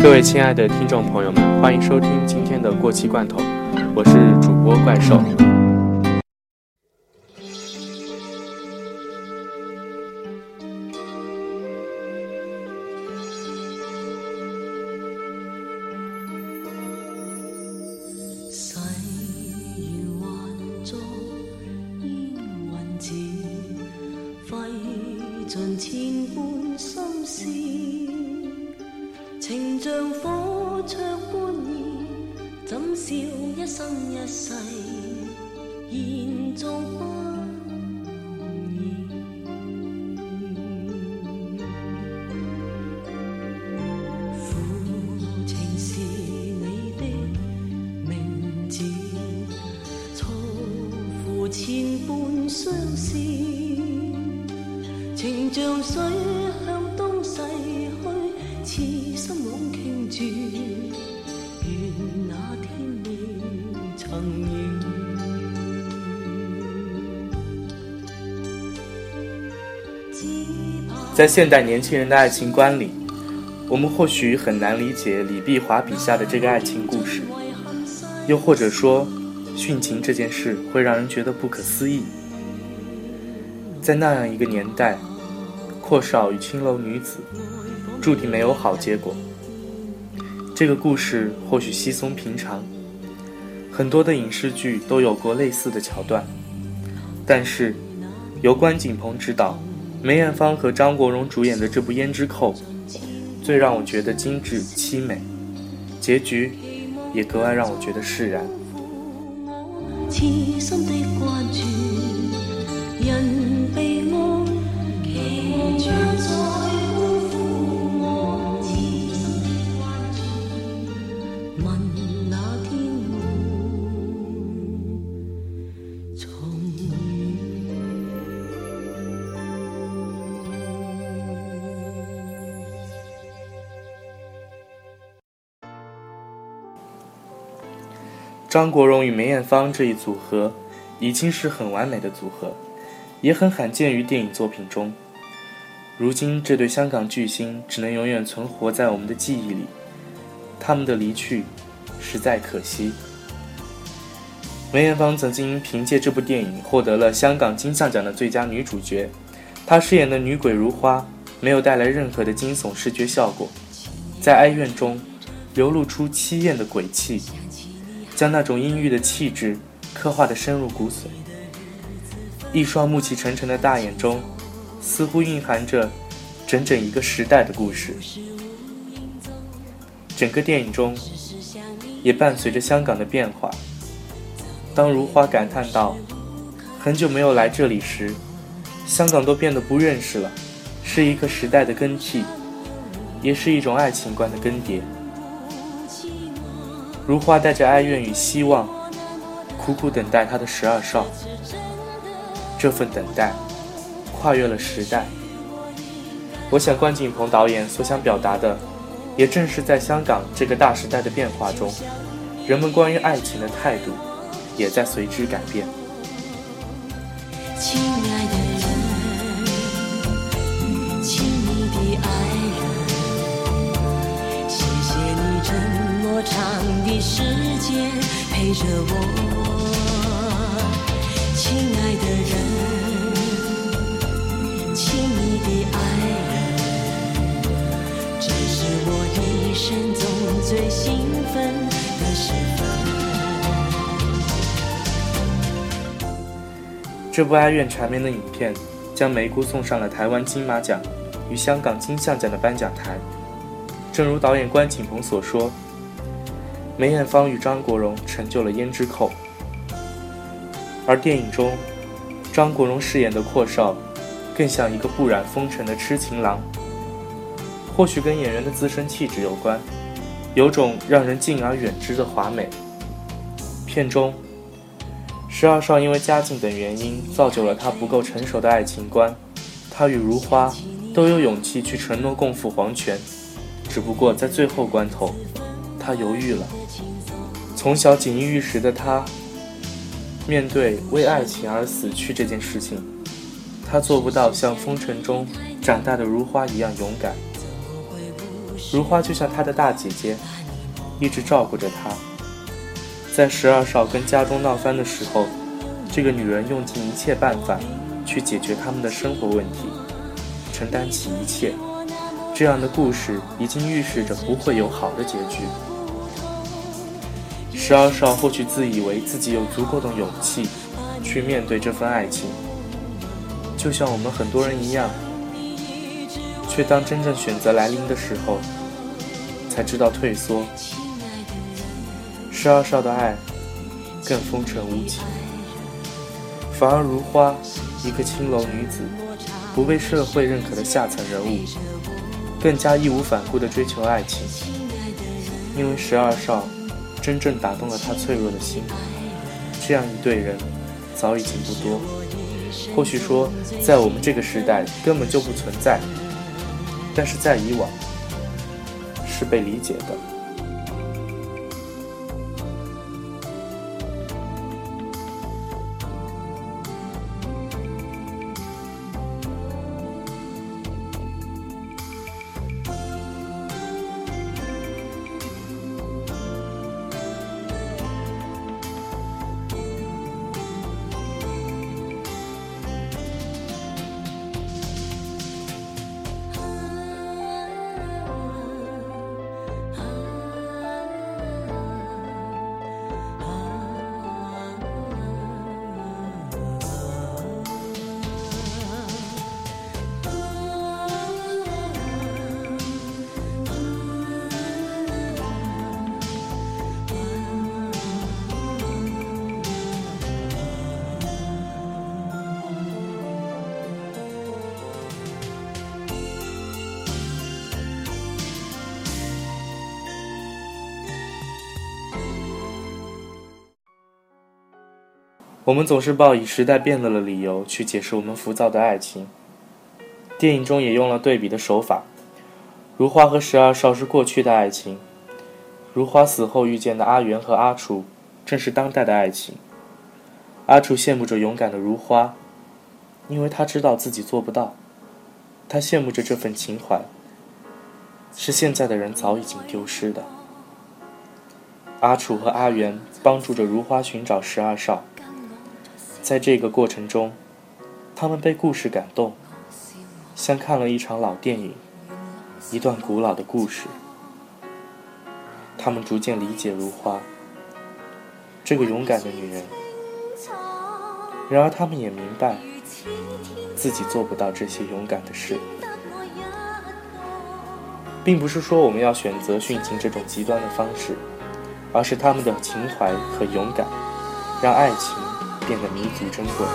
各位亲爱的听众朋友们，欢迎收听今天的过期罐头，我是主播怪兽。心中不容易苦情是你的名字。错付千般相思情像水在现代年轻人的爱情观里，我们或许很难理解李碧华笔下的这个爱情故事，又或者说，殉情这件事会让人觉得不可思议。在那样一个年代，阔少与青楼女子注定没有好结果。这个故事或许稀松平常，很多的影视剧都有过类似的桥段。但是，由关锦鹏执导、梅艳芳和张国荣主演的这部《胭脂扣》，最让我觉得精致凄美，结局也格外让我觉得释然。张国荣与梅艳芳这一组合，已经是很完美的组合，也很罕见于电影作品中。如今这对香港巨星只能永远存活在我们的记忆里，他们的离去，实在可惜。梅艳芳曾经凭借这部电影获得了香港金像奖的最佳女主角，她饰演的女鬼如花，没有带来任何的惊悚视觉效果，在哀怨中流露出凄艳的鬼气。将那种阴郁的气质刻画得深入骨髓，一双暮气沉沉的大眼中，似乎蕴含着整整一个时代的故事。整个电影中，也伴随着香港的变化。当如花感叹道：“很久没有来这里时，香港都变得不认识了，是一个时代的更替，也是一种爱情观的更迭。”如花带着哀怨与希望，苦苦等待他的十二少。这份等待，跨越了时代。我想关锦鹏导演所想表达的，也正是在香港这个大时代的变化中，人们关于爱情的态度，也在随之改变。亲爱的间陪着我，亲爱的人，亲密的爱人，这是我一生中最兴奋的时分。这部哀怨缠绵的影片，将梅姑送上了台湾金马奖与香港金像奖的颁奖台。正如导演关锦鹏所说。梅艳芳与张国荣成就了《胭脂扣》，而电影中，张国荣饰演的阔少，更像一个不染风尘的痴情郎。或许跟演员的自身气质有关，有种让人敬而远之的华美。片中，十二少因为家境等原因，造就了他不够成熟的爱情观。他与如花都有勇气去承诺共赴黄泉，只不过在最后关头，他犹豫了。从小锦衣玉食的他，面对为爱情而死去这件事情，他做不到像风尘中长大的如花一样勇敢。如花就像她的大姐姐，一直照顾着她。在十二少跟家中闹翻的时候，这个女人用尽一切办法去解决他们的生活问题，承担起一切。这样的故事已经预示着不会有好的结局。十二少或许自以为自己有足够的勇气去面对这份爱情，就像我们很多人一样，却当真正选择来临的时候，才知道退缩。十二少的爱更风尘无情，反而如花，一个青楼女子，不被社会认可的下层人物，更加义无反顾地追求爱情。因为十二少真正打动了他脆弱的心，这样一对人早已经不多。或许说，在我们这个时代根本就不存在，但是在以往是被理解的。我们总是抱以时代变了的理由去解释我们浮躁的爱情。电影中也用了对比的手法，如花和十二少是过去的爱情，如花死后遇见的阿元和阿楚，正是当代的爱情。阿楚羡慕着勇敢的如花，因为他知道自己做不到，他羡慕着这份情怀，是现在的人早已经丢失的。阿楚和阿元帮助着如花寻找十二少。在这个过程中，他们被故事感动，像看了一场老电影，一段古老的故事。他们逐渐理解如花这个勇敢的女人。然而，他们也明白自己做不到这些勇敢的事，并不是说我们要选择殉情这种极端的方式，而是他们的情怀和勇敢，让爱情。变得弥足珍贵。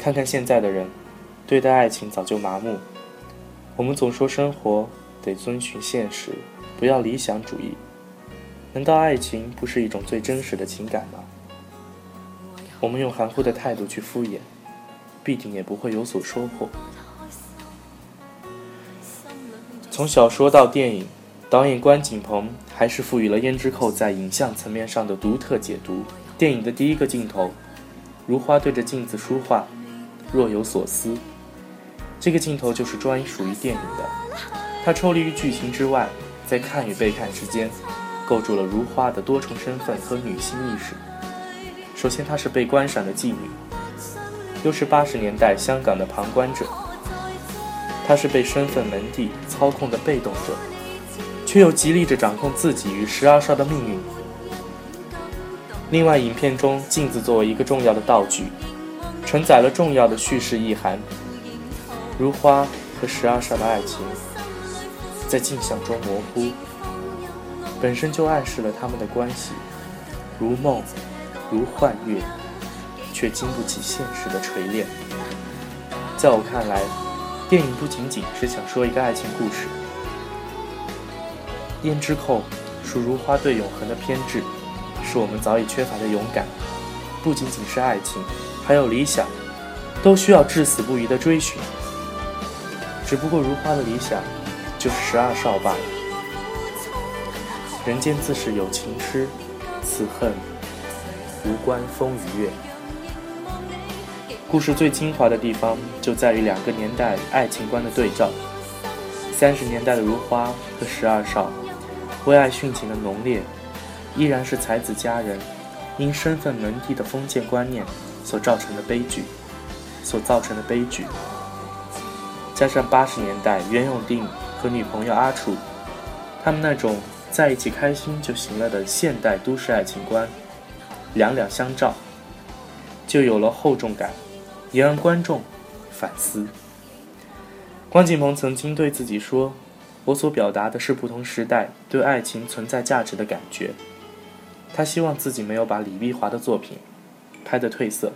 看看现在的人，对待爱情早就麻木。我们总说生活得遵循现实，不要理想主义。难道爱情不是一种最真实的情感吗？我们用含糊的态度去敷衍，必定也不会有所收获。从小说到电影，导演关锦鹏还是赋予了胭脂扣在影像层面上的独特解读。电影的第一个镜头，如花对着镜子书画。若有所思，这个镜头就是专属于电影的。它抽离于剧情之外，在看与被看之间，构筑了如花的多重身份和女性意识。首先，她是被观赏的妓女，又是八十年代香港的旁观者。她是被身份门第操控的被动者，却又极力着掌控自己与十二少的命运。另外，影片中镜子作为一个重要的道具。承载了重要的叙事意涵。如花和十二少的爱情，在镜像中模糊，本身就暗示了他们的关系，如梦，如幻月，却经不起现实的锤炼。在我看来，电影不仅仅是想说一个爱情故事，胭脂扣属如花对永恒的偏执，是我们早已缺乏的勇敢。不仅仅是爱情，还有理想，都需要至死不渝的追寻。只不过如花的理想，就是十二少罢了。人间自是有情痴，此恨无关风与月。故事最精华的地方，就在于两个年代爱情观的对照。三十年代的如花和十二少。为爱殉情的浓烈，依然是才子佳人因身份门第的封建观念所造成的悲剧，所造成的悲剧。加上八十年代袁永定和女朋友阿楚，他们那种在一起开心就行了的现代都市爱情观，两两相照，就有了厚重感，也让观众反思。关锦鹏曾经对自己说。我所表达的是不同时代对爱情存在价值的感觉。他希望自己没有把李碧华的作品拍得褪色。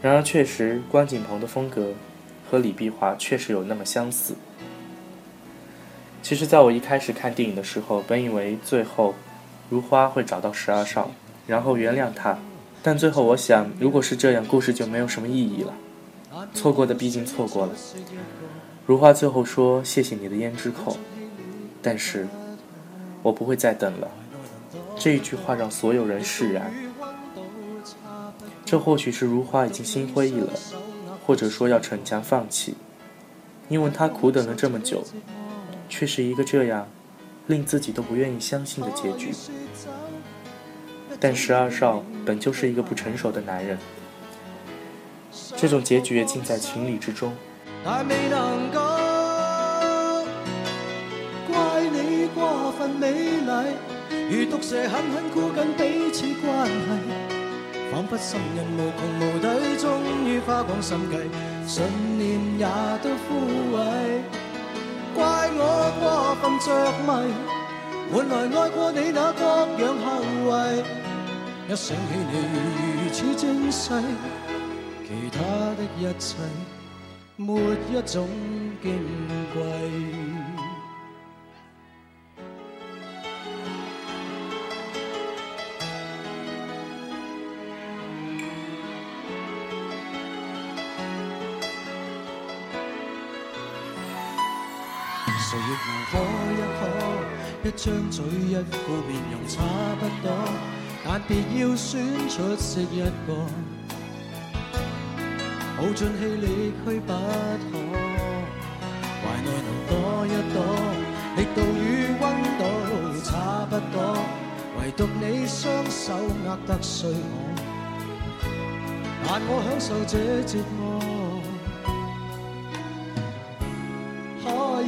然而，确实关锦鹏的风格和李碧华确实有那么相似。其实，在我一开始看电影的时候，本以为最后如花会找到十二少，然后原谅他。但最后，我想，如果是这样，故事就没有什么意义了。错过的毕竟错过了。如花最后说：“谢谢你的胭脂扣，但是我不会再等了。”这一句话让所有人释然。这或许是如花已经心灰意冷，或者说要逞强放弃，因为她苦等了这么久，却是一个这样令自己都不愿意相信的结局。但十二少本就是一个不成熟的男人，这种结局也尽在情理之中。如毒蛇狠狠箍紧彼此关系，仿佛心人无穷无底，终于花光心计，信念也都枯萎。怪我过分着迷，换来爱过你那各样后遗。一想起你如此精细，其他的一切。没一种矜贵。亦能可一可，一张嘴一副面容差不多，但别要选出色一个。耗尽气力去不可，怀内能躲一躲，力度与温度差不多，唯独你双手握得碎我，但我享受这折磨。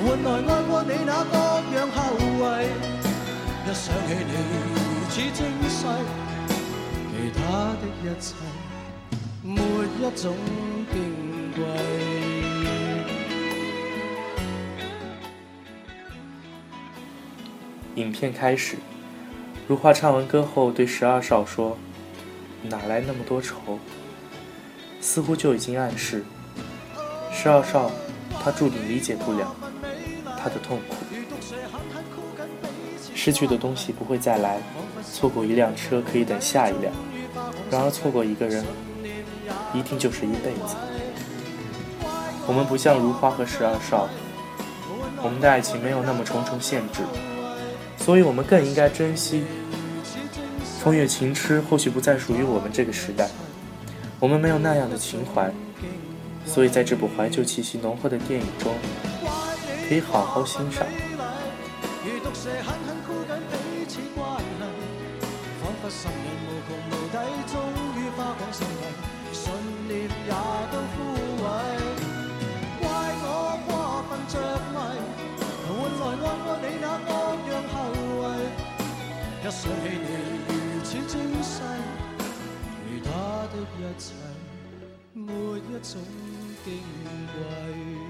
换来爱过你那各样后遗。一想起你如此精细，其他的一切没一种矜贵。影片开始，如花唱完歌后对十二少说：“哪来那么多愁？”似乎就已经暗示十二少，他注定理解不了他的痛苦。失去的东西不会再来，错过一辆车可以等下一辆，然而错过一个人，一定就是一辈子。我们不像如花和十二少，我们的爱情没有那么重重限制。所以我们更应该珍惜风月情痴，或许不再属于我们这个时代。我们没有那样的情怀，所以在这部怀旧气息浓厚的电影中，可以好好欣赏。怪我过分着迷，换来。看過你那各樣後遺，一想起你如此精細，其他的一切沒一種矜貴。